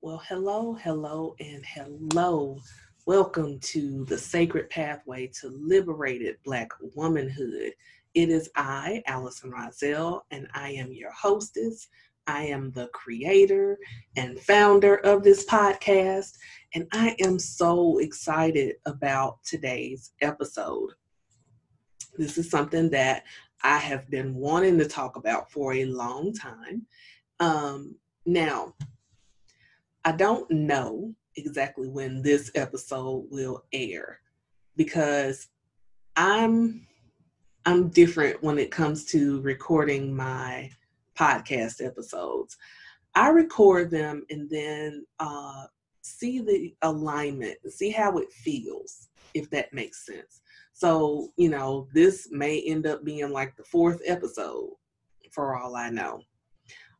Well, hello, hello, and hello. Welcome to the Sacred Pathway to Liberated Black Womanhood. It is I, Allison Rozelle, and I am your hostess. I am the creator and founder of this podcast, and I am so excited about today's episode. This is something that I have been wanting to talk about for a long time. Um, now, I don't know exactly when this episode will air because I'm I'm different when it comes to recording my podcast episodes. I record them and then uh, see the alignment, see how it feels, if that makes sense. So, you know, this may end up being like the fourth episode for all I know.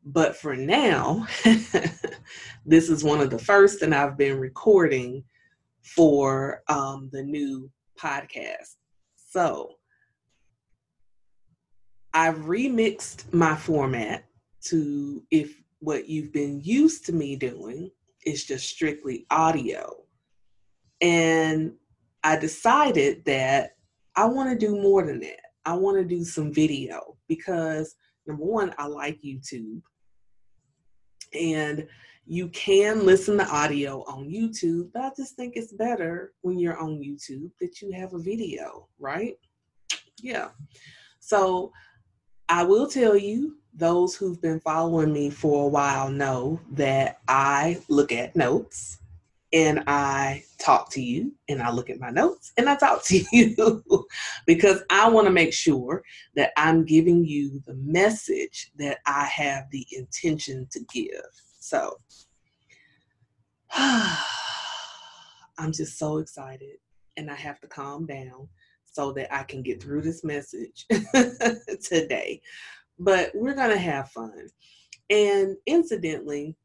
But for now, this is one of the first, and I've been recording for um, the new podcast. So I've remixed my format to if what you've been used to me doing is just strictly audio. And I decided that I want to do more than that. I want to do some video because number one, I like YouTube. And you can listen to audio on YouTube, but I just think it's better when you're on YouTube that you have a video, right? Yeah. So I will tell you, those who've been following me for a while know that I look at notes and I talk to you and I look at my notes and I talk to you because I want to make sure that I'm giving you the message that I have the intention to give. So I'm just so excited and I have to calm down so that I can get through this message today. But we're going to have fun. And incidentally,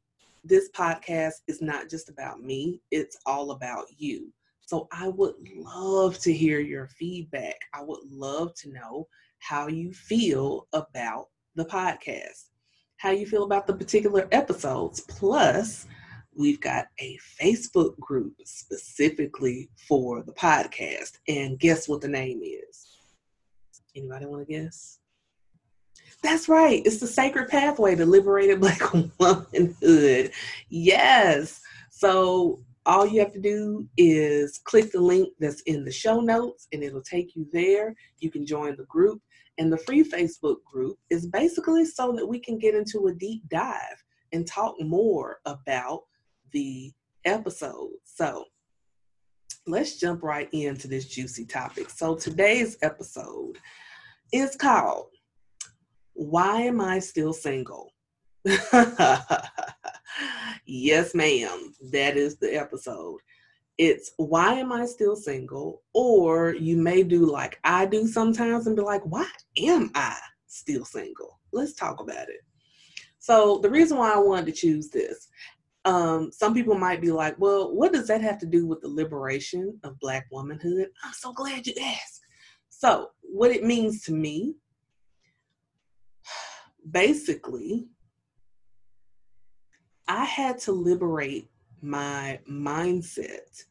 this podcast is not just about me, it's all about you. So I would love to hear your feedback. I would love to know how you feel about the podcast, how you feel about the particular episodes. Plus, we've got a Facebook group specifically for the podcast. And guess what the name is? Anybody want to guess? That's right. It's the sacred pathway to liberated black womanhood. Yes. So all you have to do is click the link that's in the show notes and it'll take you there. You can join the group. And the free Facebook group is basically so that we can get into a deep dive and talk more about the episode. So let's jump right into this juicy topic. So today's episode is called why am I still single? yes, ma'am. That is the episode. It's why am I still single? Or you may do like I do sometimes and be like, why am I still single? Let's talk about it. So, the reason why I wanted to choose this, um, some people might be like, well, what does that have to do with the liberation of Black womanhood? I'm so glad you asked. So, what it means to me basically, I had to liberate my mindset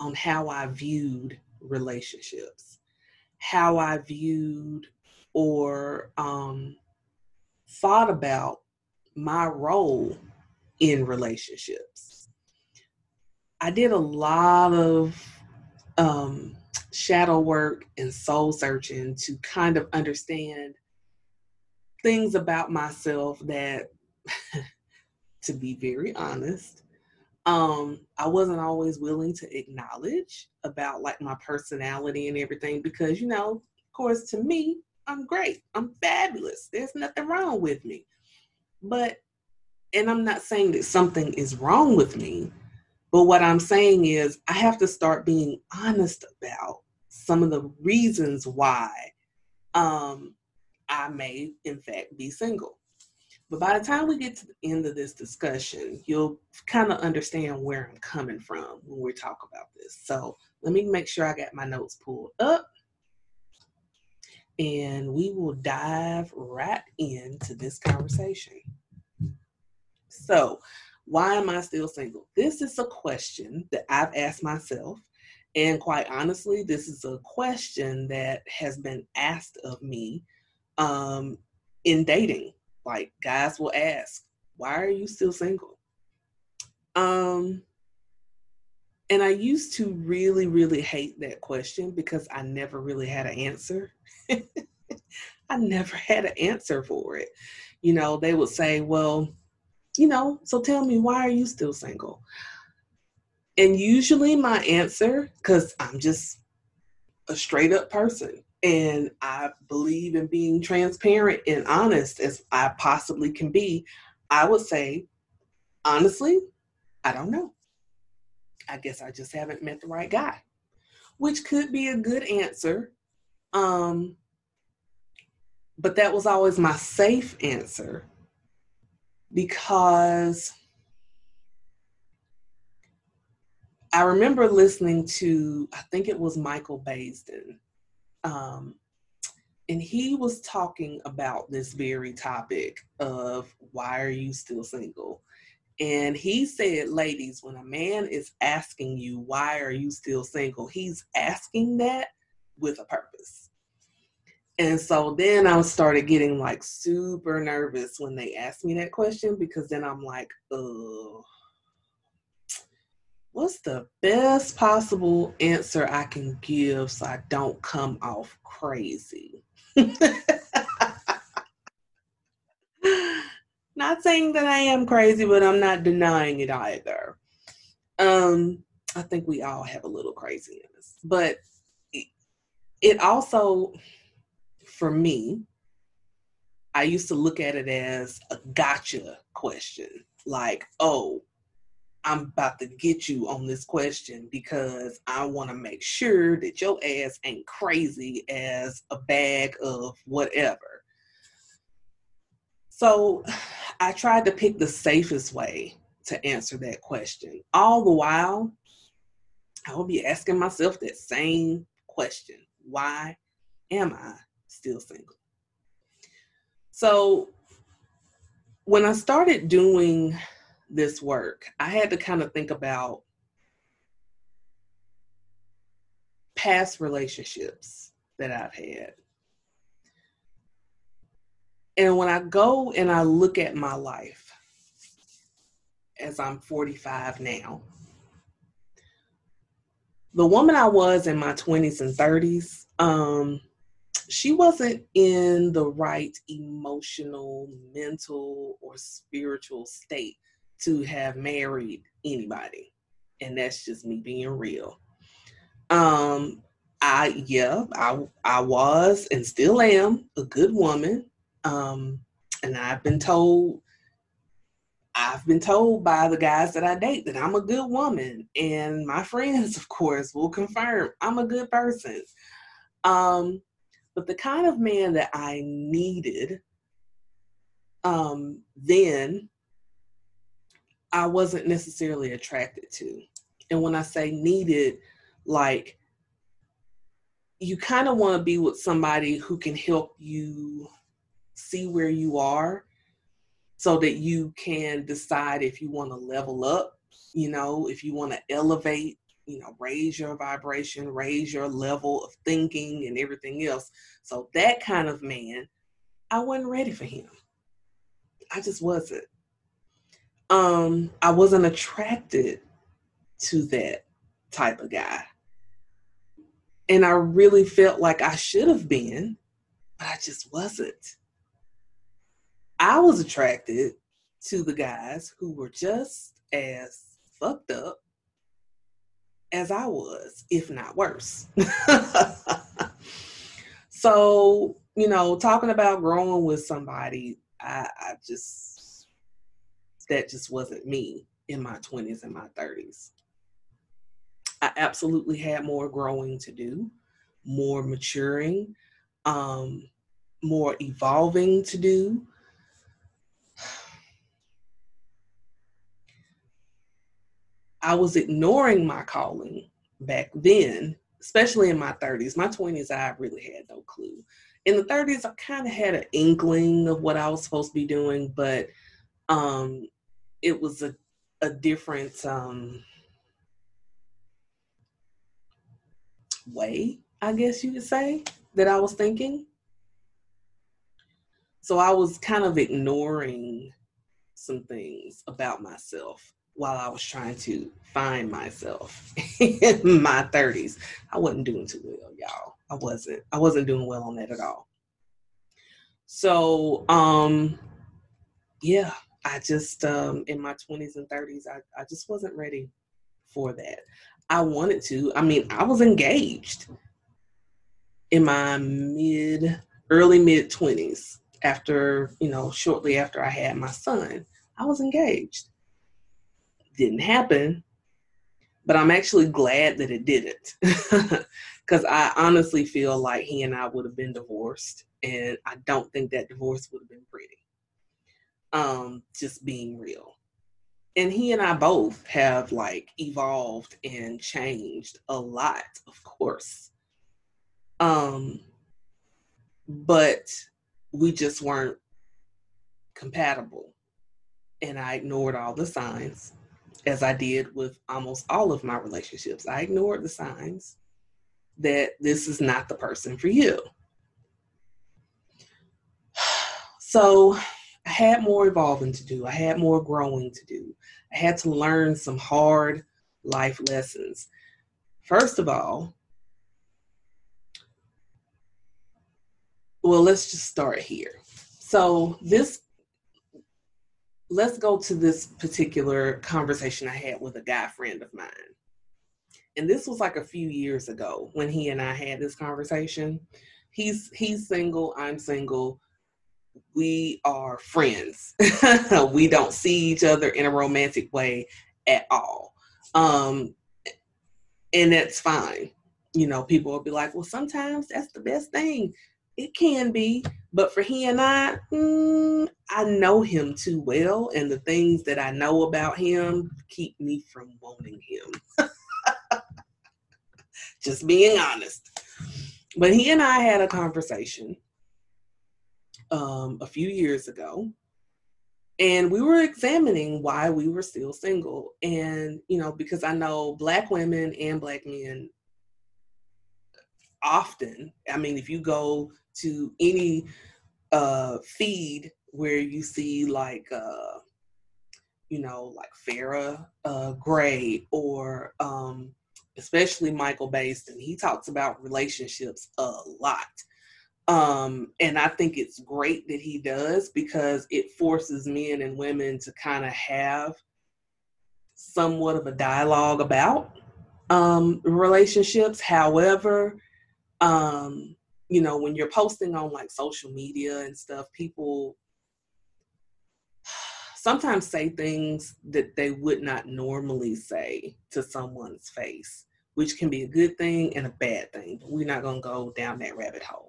on how I viewed relationships, how I viewed or um, thought about my role in relationships. I did a lot of um, shadow work and soul searching to kind of understand things about myself that, to be very honest, um, I wasn't always willing to acknowledge about like my personality and everything because, you know, of course, to me, I'm great. I'm fabulous. There's nothing wrong with me. But, and I'm not saying that something is wrong with me, but what I'm saying is I have to start being honest about some of the reasons why um, I may, in fact, be single. But by the time we get to the end of this discussion, you'll kind of understand where I'm coming from when we talk about this. So let me make sure I got my notes pulled up. And we will dive right into this conversation. So, Why am I still single? This is a question that I've asked myself. And quite honestly, this is a question that has been asked of me um, in dating. Like guys will ask, why are you still single? Um, and I used to really, really hate that question because I never really had an answer. I never had an answer for it. You know, they would say, well, you know, so tell me, why are you still single? And usually my answer, because I'm just a straight up person and I believe in being transparent and honest as I possibly can be, I would say, honestly, I don't know. I guess I just haven't met the right guy, which could be a good answer. Um, but that was always my safe answer because I remember listening to, I think it was Michael Baisden, um, and he was talking about this very topic of why are you still single? And he said, ladies, when a man is asking you, why are you still single? He's asking that with a purpose. And so then I started getting like super nervous when they asked me that question because then I'm like, oh, what's the best possible answer I can give so I don't come off crazy? not saying that I am crazy, but I'm not denying it either. Um, I think we all have a little craziness, but it also, for me, I used to look at it as a gotcha question. Like, oh, I'm about to get you on this question because I want to make sure that your ass ain't crazy as a bag of whatever. So I tried to pick the safest way to answer that question. All the while, I will be asking myself that same question Why am I still single? So, when I started doing this work, I had to kind of think about past relationships that I've had. And when I go and I look at my life, as I'm 45 now, the woman I was in my 20s and 30s, um, she wasn't in the right emotional, mental, or spiritual state to have married anybody. And that's just me being real. Um, I yeah, I I was and still am a good woman. Um, and I've been told, I've been told by the guys that I date that I'm a good woman, and my friends, of course, will confirm I'm a good person. Um, but the kind of man that I needed um, then, I wasn't necessarily attracted to. And when I say needed, like you kind of want to be with somebody who can help you see where you are so that you can decide if you want to level up, you know, if you want to elevate, you know, raise your vibration, raise your level of thinking and everything else. So that kind of man, I wasn't ready for him. I just wasn't. Um, I wasn't attracted to that type of guy. And I really felt like I should have been, but I just wasn't. I was attracted to the guys who were just as fucked up as I was, if not worse. so, you know, talking about growing with somebody, I, I just, that just wasn't me in my 20s and my 30s. I absolutely had more growing to do, more maturing, um, more evolving to do. I was ignoring my calling back then, especially in my 30s. My 20s, I really had no clue. In the 30s, I kind of had an inkling of what I was supposed to be doing, but um, it was a a different um, way, I guess you could say, that I was thinking. So I was kind of ignoring some things about myself while I was trying to find myself in my 30s. I wasn't doing too well, y'all. I wasn't. I wasn't doing well on that at all. So, um, yeah, I just um in my 20s and 30s, I, I just wasn't ready for that. I wanted to. I mean, I was engaged in my mid early mid 20s after, you know, shortly after I had my son. I was engaged didn't happen, but I'm actually glad that it didn't. Because I honestly feel like he and I would have been divorced, and I don't think that divorce would have been pretty. Um, just being real. And he and I both have like evolved and changed a lot, of course. Um, but we just weren't compatible. And I ignored all the signs as I did with almost all of my relationships. I ignored the signs that this is not the person for you. So I had more evolving to do, I had more growing to do. I had to learn some hard life lessons. First of all, well, let's just start here. So, this let's go to this particular conversation I had with a guy friend of mine. And this was like a few years ago when he and I had this conversation. He's he's single, I'm single. We are friends. we don't see each other in a romantic way at all. Um and that's fine. You know, people will be like, well, sometimes that's the best thing. It can be, but for he and I, mm, I know him too well, and the things that I know about him keep me from wanting him. Just being honest. But he and I had a conversation um, a few years ago, and we were examining why we were still single. And, you know, because I know Black women and Black men often, I mean, if you go to any uh, feed where you see like uh, you know like Farrah uh, Gray or um, especially Michael Baisden. He talks about relationships a lot. Um, and I think it's great that he does because it forces men and women to kind of have somewhat of a dialogue about um, relationships. However, um, you know, when you're posting on like social media and stuff, people sometimes say things that they would not normally say to someone's face, which can be a good thing and a bad thing. But we're not going to go down that rabbit hole.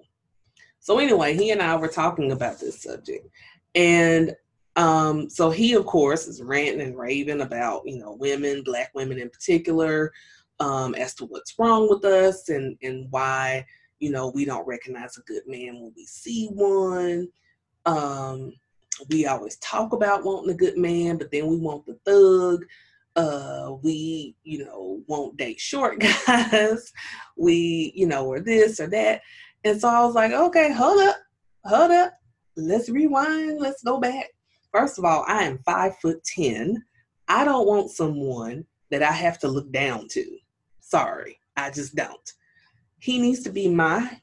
So, anyway, he and I were talking about this subject. And um, so he, of course, is ranting and raving about, you know, women, black women in particular, um, as to what's wrong with us and, and why you know, we don't recognize a good man when we see one. Um, we always talk about wanting a good man, but then we want the thug. Uh, we, you know, won't date short guys. we, you know, or this or that. And so I was like, okay, hold up, hold up. Let's rewind. Let's go back. First of all, I am five foot ten. I don't want someone that I have to look down to. Sorry, I just don't he needs to be my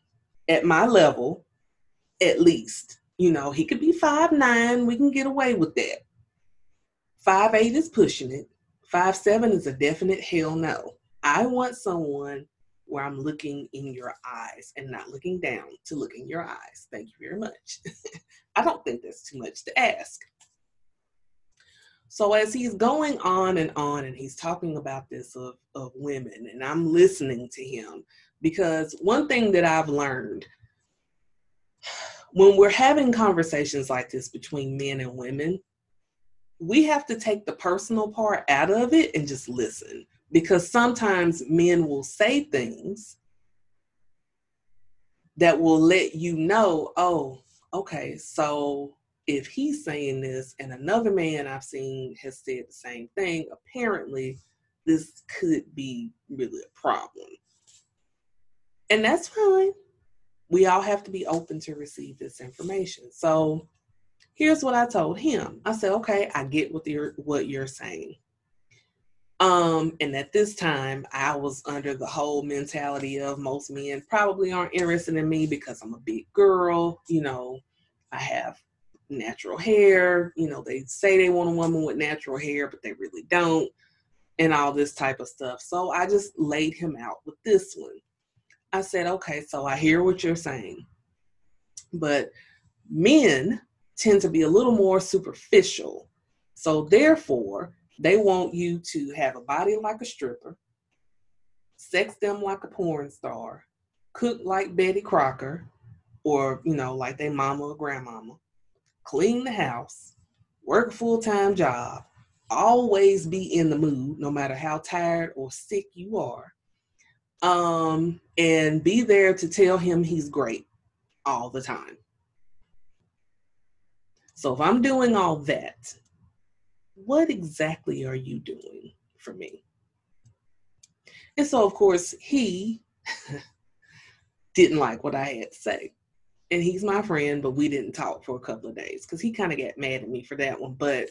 at my level at least. You know, he could be five nine. We can get away with that. Five eight is pushing it. Five seven is a definite hell no. I want someone where I'm looking in your eyes and not looking down to look in your eyes. Thank you very much. I don't think that's too much to ask. So as he's going on and on and he's talking about this of, of women and I'm listening to him, because one thing that I've learned when we're having conversations like this between men and women, we have to take the personal part out of it and just listen. Because sometimes men will say things that will let you know, oh, okay, so if he's saying this and another man I've seen has said the same thing, apparently this could be really a problem. And that's fine. We all have to be open to receive this information. So here's what I told him. I said, okay, I get what you're what you're saying. Um, and at this time, I was under the whole mentality of most men probably aren't interested in me because I'm a big girl. You know, I have natural hair. You know, they say they want a woman with natural hair, but they really don't, and all this type of stuff. So I just laid him out with this one. I said, okay, so I hear what you're saying, but men tend to be a little more superficial. So therefore, they want you to have a body like a stripper, sex them like a porn star, cook like Betty Crocker, or, you know, like their mama or grandmama, clean the house, work a full time job, always be in the mood, no matter how tired or sick you are, um, and be there to tell him he's great all the time. So if I'm doing all that, what exactly are you doing for me? And so, of course, he didn't like what I had to say. And he's my friend, but we didn't talk for a couple of days because he kind of got mad at me for that one. But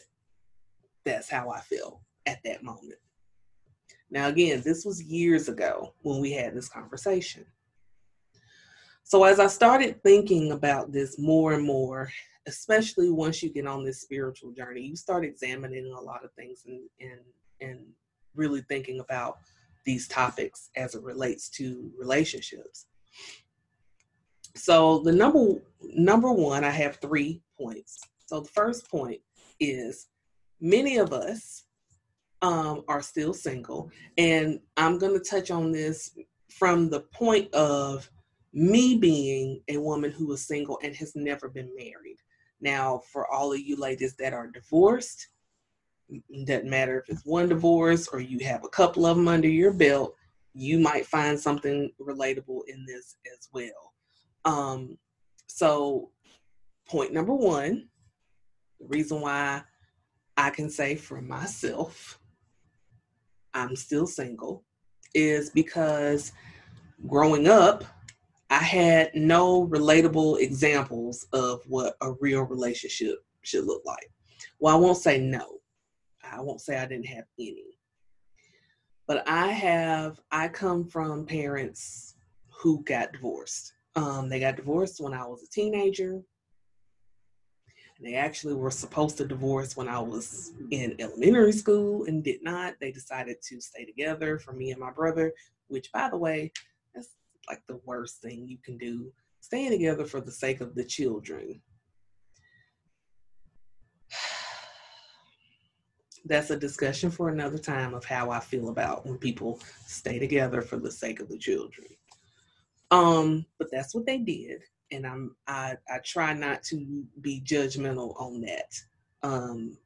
that's how I feel at that moment. Now, again, this was years ago when we had this conversation. So, as I started thinking about this more and more, especially once you get on this spiritual journey, you start examining a lot of things and and and really thinking about these topics as it relates to relationships. So the number number one, I have three points. So the first point is many of us um, are still single, and I'm going to touch on this from the point of me being a woman who is single and has never been married. Now, for all of you ladies that are divorced, doesn't matter if it's one divorce or you have a couple of them under your belt, you might find something relatable in this as well. Um, so, point number one, the reason why I can say for myself, I'm still single, is because growing up, I had no relatable examples of what a real relationship should look like. Well, I won't say no. I won't say I didn't have any. But I have, I come from parents who got divorced. Um, they got divorced when I was a teenager. They actually were supposed to divorce when I was in elementary school and did not. They decided to stay together for me and my brother, which, by the way, like the worst thing you can do. Staying together for the sake of the children. That's a discussion for another time of how I feel about when people stay together for the sake of the children. Um, but that's what they did, and I'm I I try not to be judgmental on that. Um,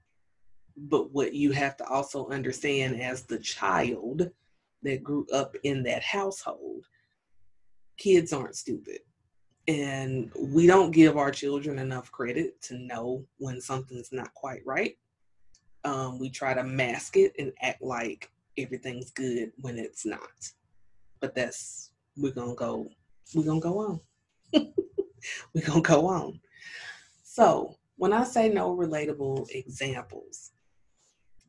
but what you have to also understand as the child that grew up in that household kids aren't stupid. And we don't give our children enough credit to know when something's not quite right. Um, we try to mask it and act like everything's good when it's not. But that's we're gonna go we're gonna go on. we're gonna go on. So when I say no relatable examples,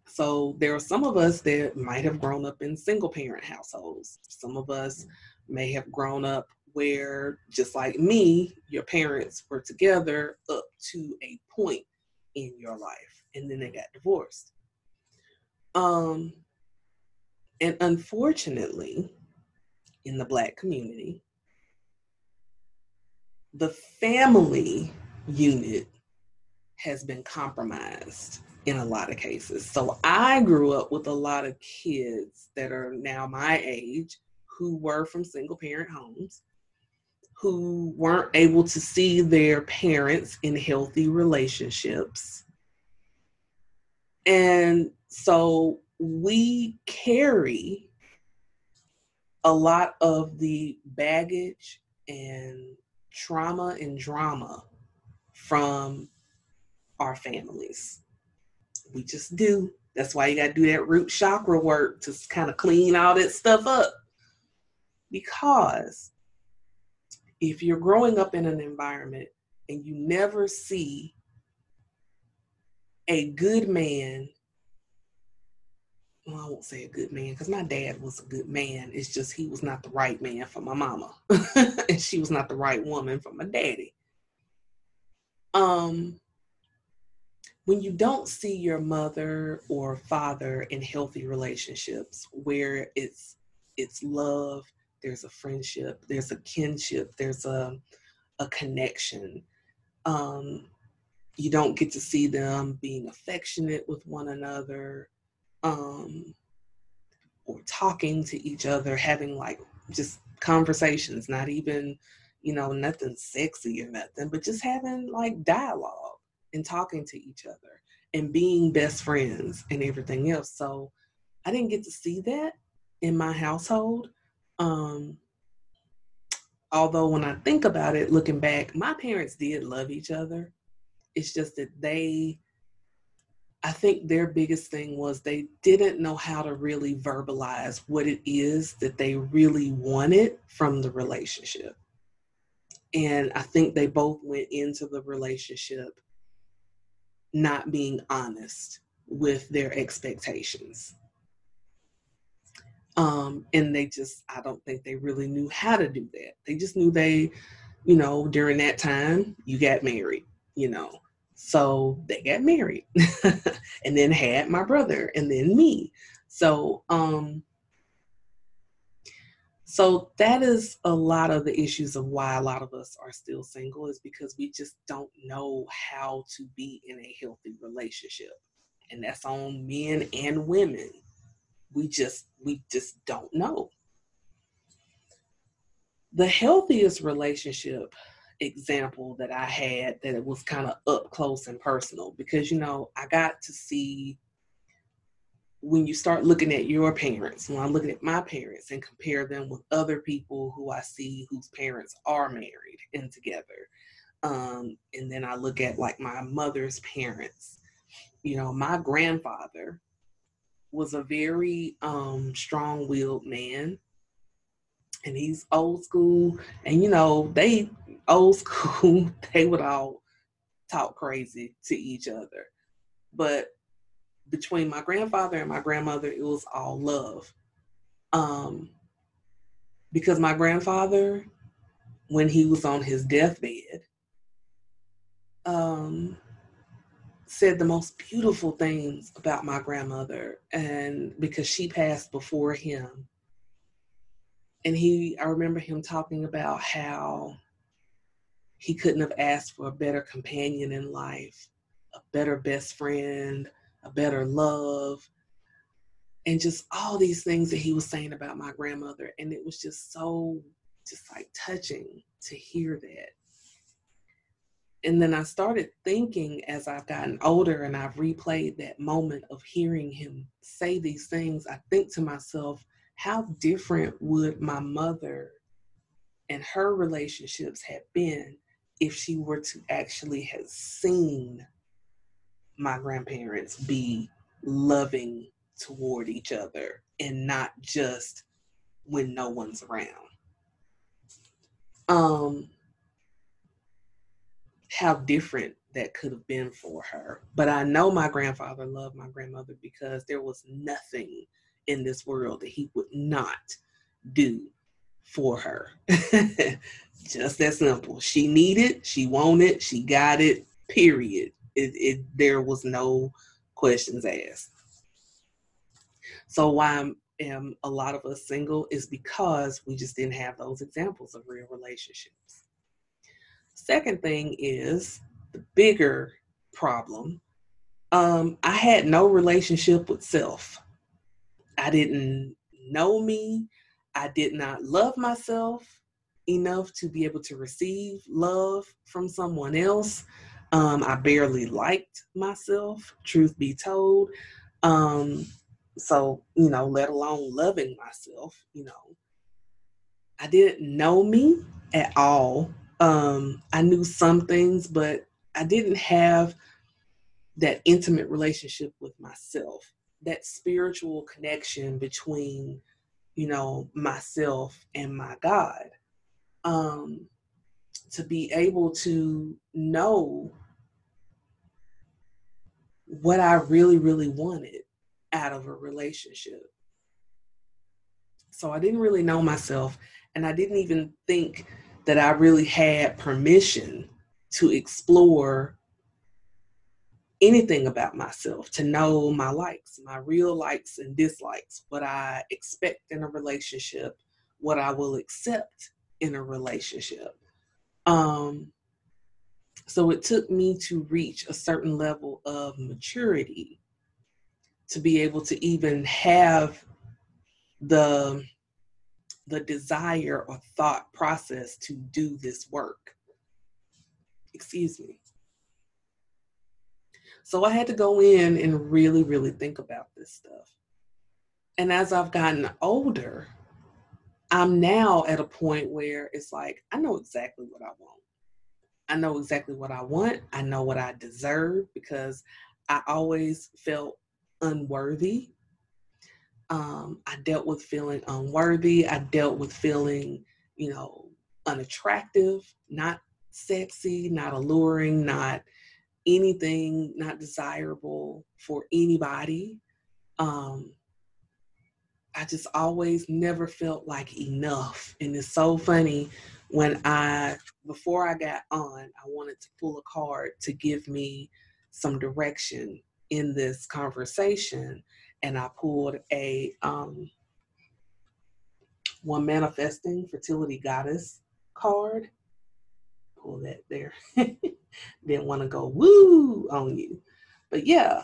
so there are some of us that might have grown up in single parent households. Some of us may have grown up where, just like me, your parents were together up to a point in your life and then they got divorced. Um, and unfortunately, in the Black community, the family unit has been compromised in a lot of cases. So I grew up with a lot of kids that are now my age who were from single parent homes, who weren't able to see their parents in healthy relationships. And so we carry a lot of the baggage and trauma and drama from our families. We just do. That's why you got to do that root chakra work to kind of clean all that stuff up. Because if you're growing up in an environment and you never see a good man well, I won't say a good man because my dad was a good man. It's just he was not the right man for my mama, and she was not the right woman for my daddy. Um, when you don't see your mother or father in healthy relationships where it's it's love, there's a friendship, there's a kinship, there's a a connection. Um, you don't get to see them being affectionate with one another um, or talking to each other, having like just conversations, not even, you know, nothing sexy or nothing, but just having like dialogue and talking to each other and being best friends and everything else. So I didn't get to see that in my household. Um, although when I think about it, looking back, my parents did love each other. It's just that they I think their biggest thing was they didn't know how to really verbalize what it is that they really wanted from the relationship. And I think they both went into the relationship not being honest with their expectations. Um, and they just, I don't think they really knew how to do that. They just knew they, you know, during that time, you got married, you know, so they got married and then had my brother and then me. So um so that is a lot of the issues of why a lot of us are still single is because we just don't know how to be in a healthy relationship. And that's on men and women. We just we just don't know. The healthiest relationship example that I had that it was kind of up close and personal because you know I got to see when you start looking at your parents, when I'm looking at my parents and compare them with other people who I see whose parents are married and together. Um, and then I look at like my mother's parents. You know, my grandfather was a very um, strong willed man and he's old school. And you know, they old school, they would all talk crazy to each other. But between my grandfather and my grandmother, it was all love. Um, because my grandfather, when he was on his deathbed, um, said the most beautiful things about my grandmother, and because she passed before him, and he i remember him talking about how he couldn't have asked for a better companion in life a better best friend a better love and just all these things that he was saying about my grandmother. And it was just so just like touching to hear that and then I started thinking as I've gotten older and I've replayed that moment of hearing him say these things, I think to myself, how different would my mother and her relationships have been if she were to actually have seen my grandparents be loving toward each other and not just when no one's around. Um, how different that could have been for her. But I know my grandfather loved my grandmother because there was nothing in this world that he would not do for her. Just that simple. She needed, she wanted, she got it, period. It, it there was no questions asked. So why am a lot of us single is because we just didn't have those examples of real relationships. Second thing is the bigger problem. Um, I had no relationship with self. I didn't know me. I did not love myself enough to be able to receive love from someone else. Um, I barely liked myself, truth be told. Um, so, you know, let alone loving myself, you know. I didn't know me at all. Um, I knew some things, but I didn't have that intimate relationship with myself, that spiritual connection between, you know, myself and my God. Um, to be able to know what I really, really wanted out of a relationship. So I didn't really know myself, and I didn't even think that I really had permission to explore anything about myself, to know my likes, my real likes and dislikes, what I expect in a relationship, what I will accept in a relationship. Um, so it took me to reach a certain level of maturity to be able to even have the the desire or thought process to do this work. Excuse me. So I had to go in and really, really think about this stuff. And as I've gotten older, I'm now at a point where it's like, I know exactly what I want. I know exactly what I want. I know what I deserve because I always felt unworthy. Um, I dealt with feeling unworthy. I dealt with feeling, you know, unattractive, not sexy, not alluring, not anything, not desirable for anybody. Um, I just always never felt like enough. And it's so funny when I, before I got on, I wanted to pull a card to give me some direction in this conversation. And I pulled a um, Womanifesting fertility goddess card. Pull that there. Didn't want to go woo on you. But yeah,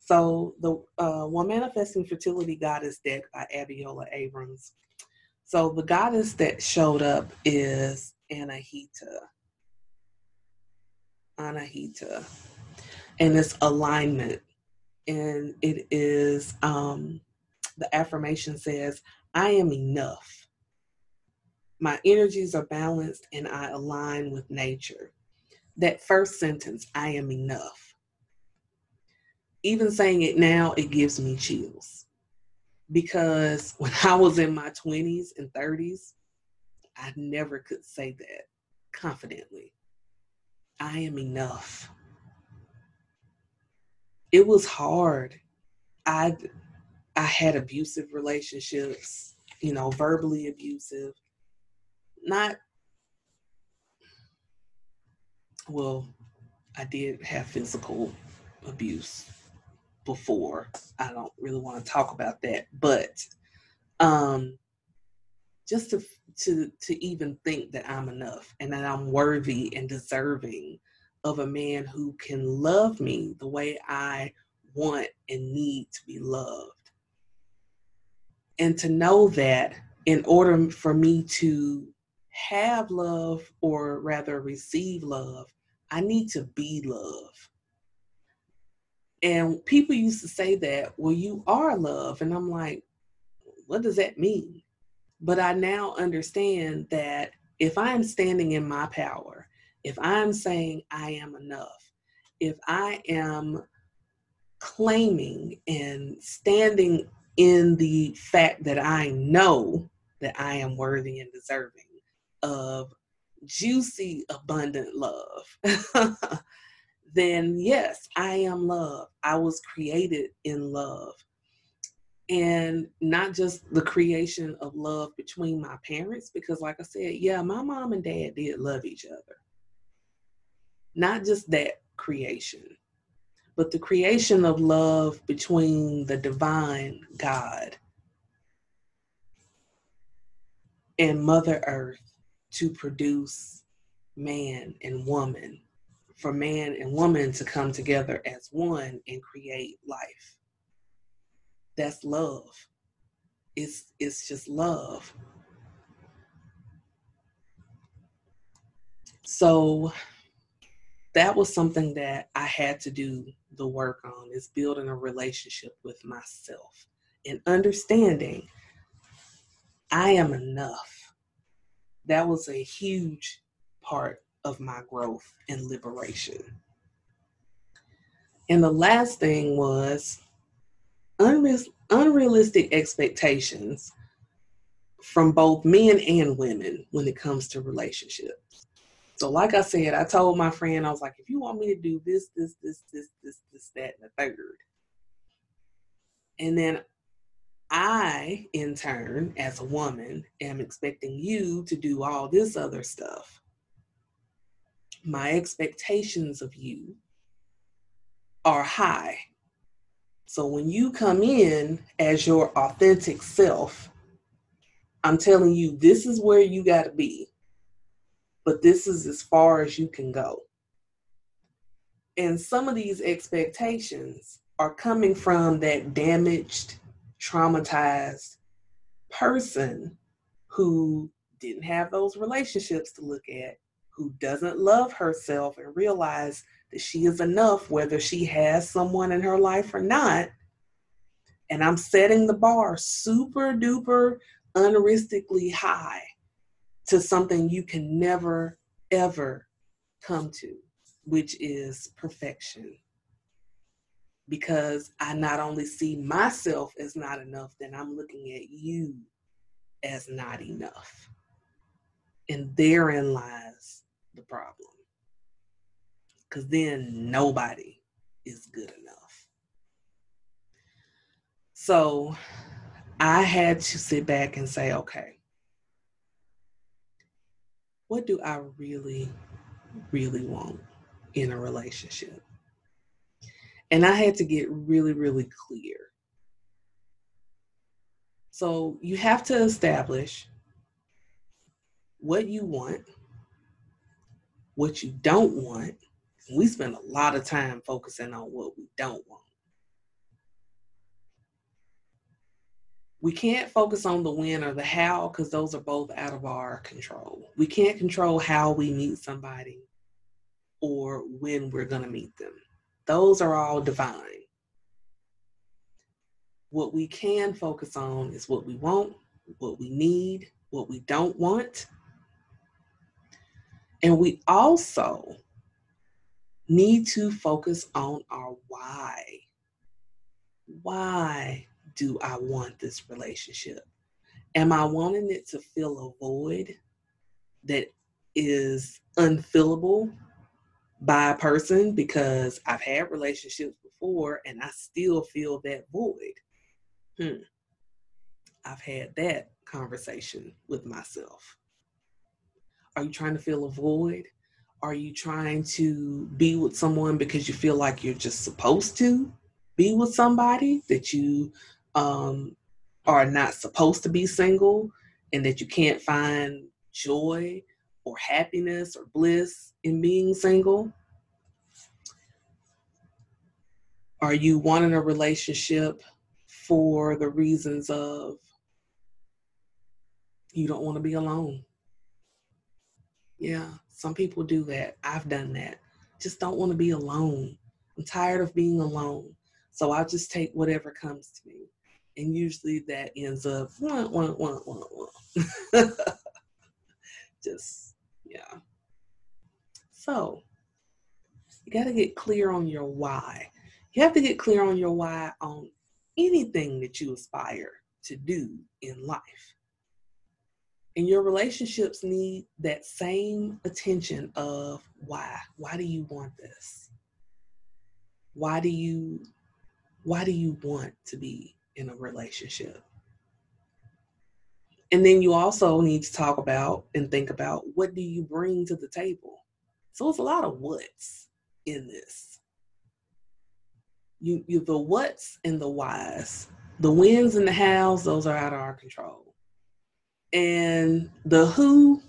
so the uh, Womanifesting fertility goddess deck by Abiola Abrams so the goddess that showed up is Anahita. Anahita. And it's alignment. And it is, um, the affirmation says, I am enough. My energies are balanced and I align with nature. That first sentence, I am enough. Even saying it now, it gives me chills because when I was in my 20s and 30s, I never could say that confidently. I am enough. It was hard. I I had abusive relationships, you know, verbally abusive. Not well, I did have physical abuse before. I don't really want to talk about that, but um, just to to to even think that I'm enough and that I'm worthy and deserving of a man who can love me the way I want and need to be loved. And to know that in order for me to have love or rather receive love, I need to be love. And people used to say that, well, you are love. And I'm like, what does that mean? But I now understand that if I'm standing in my power, if I'm saying I am enough, if I am claiming and standing in the fact that I know that I am worthy and deserving of juicy, abundant love, then yes, I am love. I was created in love. And not just the creation of love between my parents, because, like I said, yeah, my mom and dad did love each other. Not just that creation, but the creation of love between the divine God and Mother Earth to produce man and woman for man and woman to come together as one and create life. That's love. It's it's just love. So that was something that I had to do the work on is building a relationship with myself and understanding I am enough. That was a huge part of my growth and liberation. And the last thing was unre- unrealistic expectations from both men and women when it comes to relationships. So, like I said, I told my friend, I was like, if you want me to do this, this, this, this, this, this, that, and the third. And then I, in turn, as a woman, am expecting you to do all this other stuff. My expectations of you are high. So when you come in as your authentic self, I'm telling you, this is where you got to be. But this is as far as you can go. And some of these expectations are coming from that damaged, traumatized person who didn't have those relationships to look at, who doesn't love herself and realize that she is enough whether she has someone in her life or not. And I'm setting the bar super duper unrealistically high to something you can never, ever come to, which is perfection. Because I not only see myself as not enough, then I'm looking at you as not enough. And therein lies the problem. Because then nobody is good enough. So I had to sit back and say, okay, what do I really, really want in a relationship? And I had to get really, really clear. So you have to establish what you want, what you don't want. We spend a lot of time focusing on what we don't want. We can't focus on the when or the how because those are both out of our control. We can't control how we meet somebody or when we're going to meet them. Those are all divine. What we can focus on is what we want, what we need, what we don't want. And we also need to focus on our why. Why do I want this relationship? Am I wanting it to fill a void that is unfillable by a person because I've had relationships before and I still feel that void? Hmm. I've had that conversation with myself. Are you trying to fill a void? Are you trying to be with someone because you feel like you're just supposed to be with somebody that you um, are not supposed to be single and that you can't find joy or happiness or bliss in being single? Are you wanting a relationship for the reasons of you don't want to be alone? Yeah, some people do that. I've done that. Just don't want to be alone. I'm tired of being alone. So I'll just take whatever comes to me and usually that ends up wah, wah, wah, wah, wah. just yeah. So you got to get clear on your why. You have to get clear on your why on anything that you aspire to do in life. And your relationships need that same attention of why. Why do you want this? Why do you why do you want to be in a relationship. And then you also need to talk about and think about what do you bring to the table. So it's a lot of what's in this. You, you the what's and the whys. The wins and the hows, those are out of our control. And the who,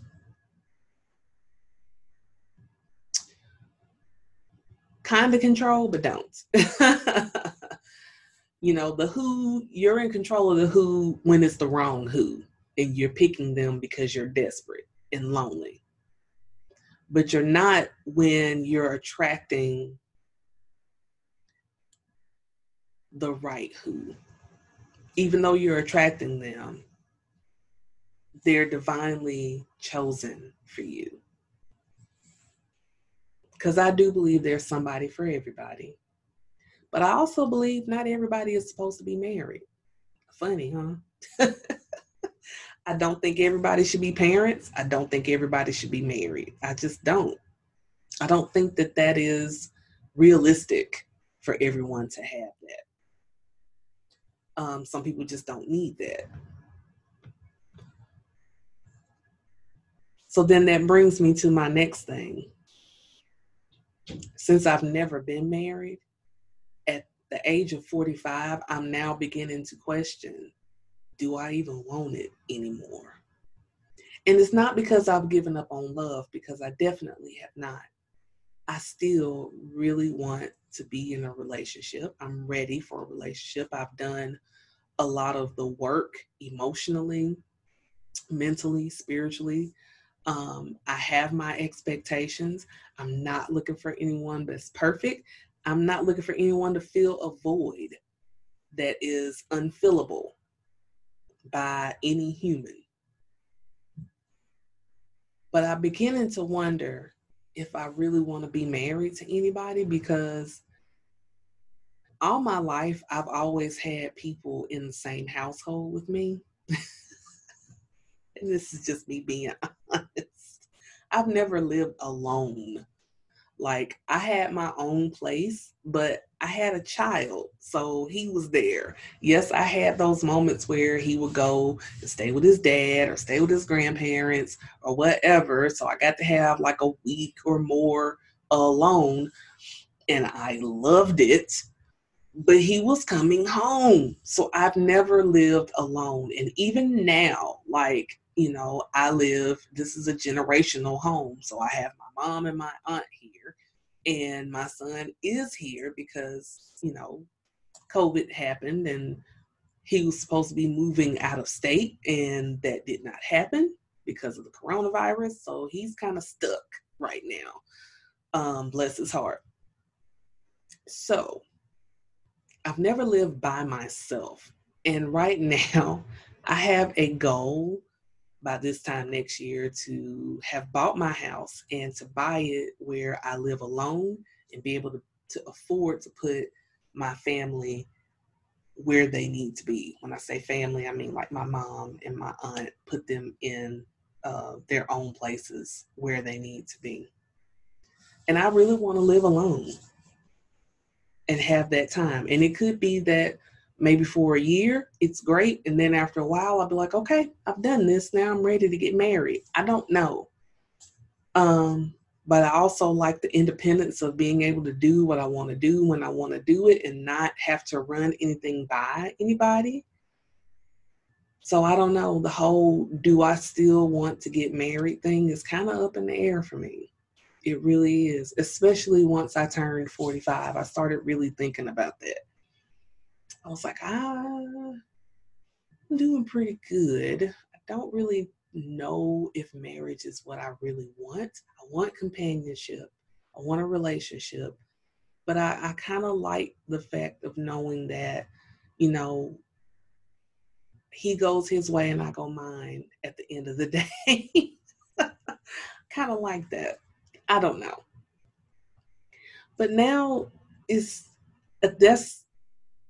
kind of control, but don't. you know the who you're in control of the who when it's the wrong who and you're picking them because you're desperate and lonely. But you're not when you're attracting the right who. Even though you're attracting them they're divinely chosen for you. Because i do believe there's somebody for everybody But I also believe not everybody is supposed to be married. Funny, huh? I don't think everybody should be parents. I don't think everybody should be married. I just don't. I don't think that that is realistic for everyone to have that. Um, some people just don't need that. So then that brings me to my next thing. Since I've never been married, the age of 45, I'm now beginning to question do I even want it anymore? And it's not because I've given up on love, because I definitely have not. I still really want to be in a relationship. I'm ready for a relationship. I've done a lot of the work emotionally, mentally, spiritually. Um, I have my expectations. I'm not looking for anyone that's perfect. I'm not looking for anyone to fill a void that is unfillable by any human. But I'm beginning to wonder if I really want to be married to anybody because all my life I've always had people in the same household with me. and this is just me being honest. I've never lived alone. Like I had my own place, but I had a child, so he was there. Yes, I had those moments where he would go and stay with his dad or stay with his grandparents or whatever. So I got to have like a week or more alone, and I loved it. But he was coming home. So I've never lived alone. And even now, like, you know, I live, this is a generational home. So I have my mom and my aunt here and my son is here because you know covid happened and he was supposed to be moving out of state and that did not happen because of the coronavirus so he's kind of stuck right now um, bless his heart so i've never lived by myself and right now i have a goal by this time next year to have bought my house and to buy it where I live alone and be able to, to afford to put my family where they need to be. When I say family, I mean like my mom and my aunt, put them in uh, their own places where they need to be. And I really want to live alone and have that time. And it could be that maybe for a year, it's great. And then after a while, I'll be like, okay, I've done this. Now I'm ready to get married. I don't know. Um, but I also like the independence of being able to do what I want to do when I want to do it and not have to run anything by anybody. So I don't know. The whole do I still want to get married thing is kind of up in the air for me. It really is, especially once I turned 45. I started really thinking about that. I was like, ah, I'm doing pretty good. I don't really know if marriage is what I really want. I want companionship, I want a relationship, but I, I kind of like the fact of knowing that, you know, he goes his way and I go mine at the end of the day. kind of like that. I don't know. But now it's that's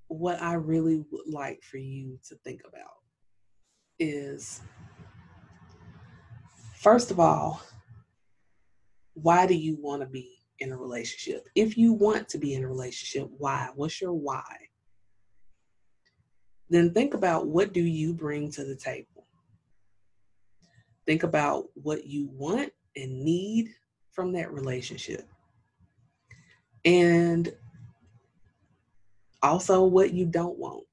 what I really would like for you to think about is first of all, why do you want to be in a relationship? If you want to be in a relationship, why? What's your why? Then think about what do you bring to the table? Think about what you want and need from that relationship. And also what you don't want.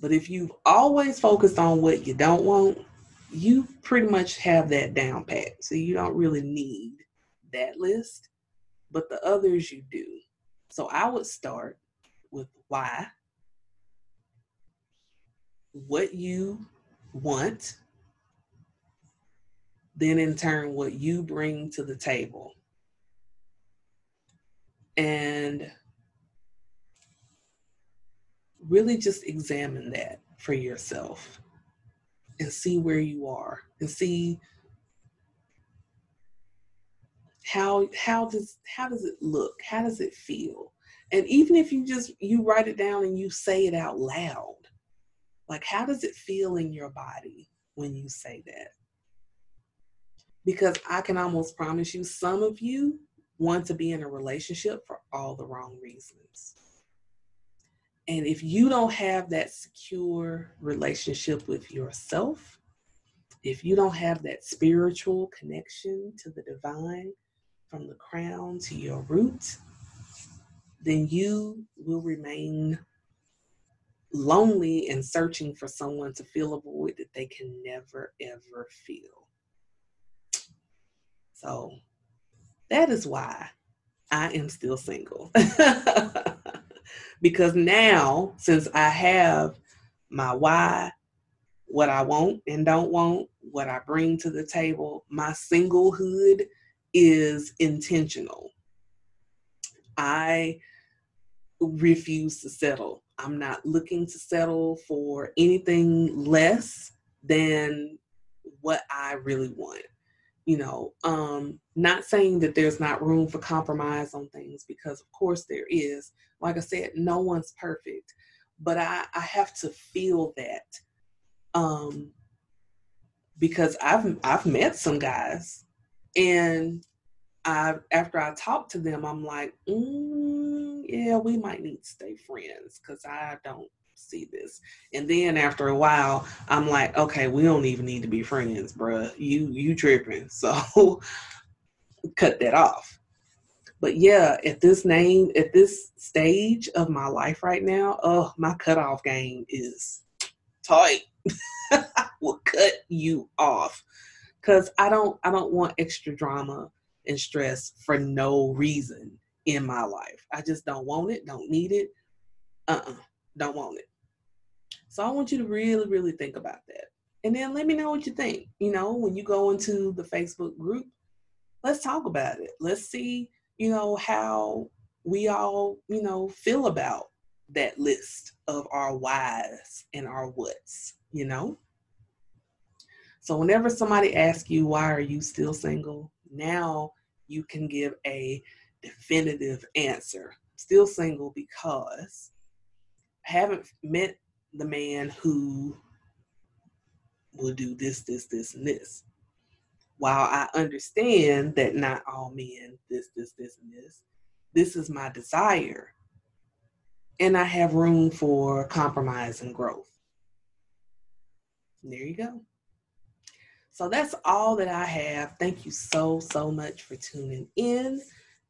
But if you've always focused on what you don't want, you pretty much have that down pat. So you don't really need that list, but the others you do. So I would start with why, what you want, then in turn, what you bring to the table. And really just examine that for yourself and see where you are and see how how does how does it look how does it feel And even if you just you write it down and you say it out loud, like how does it feel in your body when you say that? Because I can almost promise you some of you want to be in a relationship for all the wrong reasons. And if you don't have that secure relationship with yourself, if you don't have that spiritual connection to the divine from the crown to your root, then you will remain lonely and searching for someone to fill a void that they can never ever feel. So that is why I am still single. because now, since I have my why, what I want and don't want, what I bring to the table, my singlehood is intentional. I refuse to settle. I'm not looking to settle for anything less than what I really want. You know, um, not saying that there's not room for compromise on things because, of course, there is. Like I said, no one's perfect, but I, I have to feel that um, because I've I've met some guys, and I after I talk to them, I'm like, mm, yeah, we might need to stay friends because I don't see this. And then after a while, I'm like, okay, we don't even need to be friends, bruh. You you tripping? So cut that off. But yeah, at this name, at this stage of my life right now, oh, my cutoff game is tight. will cut you off because I don't I don't want extra drama and stress for no reason in my life. I just don't want it, don't need it. Uh-uh, don't want it. So I want you to really, really think about that. And then let me know what you think. You know, when you go into the Facebook group, let's talk about it. Let's see, you know, how we all, you know, feel about that list of our whys and our whats, you know? So whenever somebody asks you why are you still single, now you can give a definitive answer. Still single because haven't met the man who will do this, this, this, and this. While I understand that not all men, this, this, this, and this, this is my desire. And I have room for compromise and growth. And there you go. So that's all that I have. Thank you so, so much for tuning in.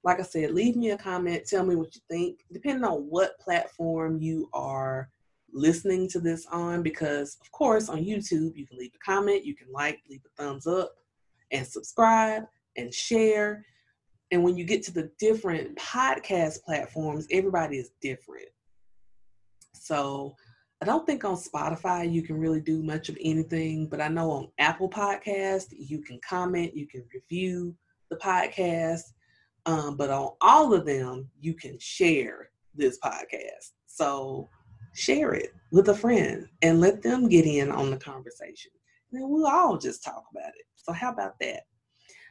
Like I said, leave me a comment. Tell me what you think, depending on what platform you are listening to this on. Because, of course, on YouTube, you can leave a comment, you can like, leave a thumbs up, and subscribe and share. And when you get to the different podcast platforms, everybody is different. So, I don't think on Spotify you can really do much of anything, but I know on Apple Podcast you can comment, you can review the podcast, um, but on all of them you can share this podcast. So share it with a friend and let them get in on the conversation. And then we'll all just talk about it. So how about that?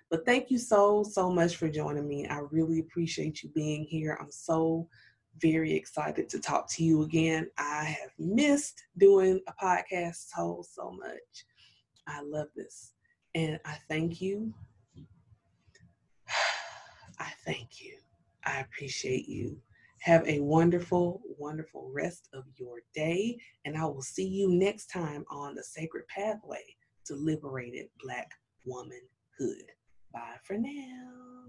But thank you so, so much for joining me. I really appreciate you being here. I'm so very excited to talk to you again. I have missed doing a podcast so, so much. I love this. And I thank you. I thank you. I appreciate you. Have a wonderful, wonderful rest of your day. And I will see you next time on the Sacred Pathway to Liberated Black Womanhood. Bye for now.